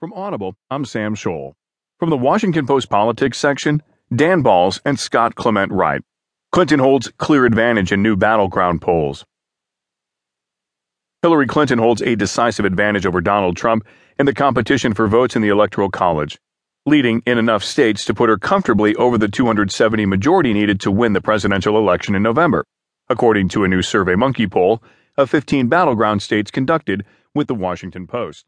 From Audible, I'm Sam Scholl. From the Washington Post Politics section, Dan Balz and Scott Clement write. Clinton holds clear advantage in new battleground polls. Hillary Clinton holds a decisive advantage over Donald Trump in the competition for votes in the Electoral College, leading in enough states to put her comfortably over the 270 majority needed to win the presidential election in November, according to a new SurveyMonkey poll of 15 battleground states conducted with the Washington Post.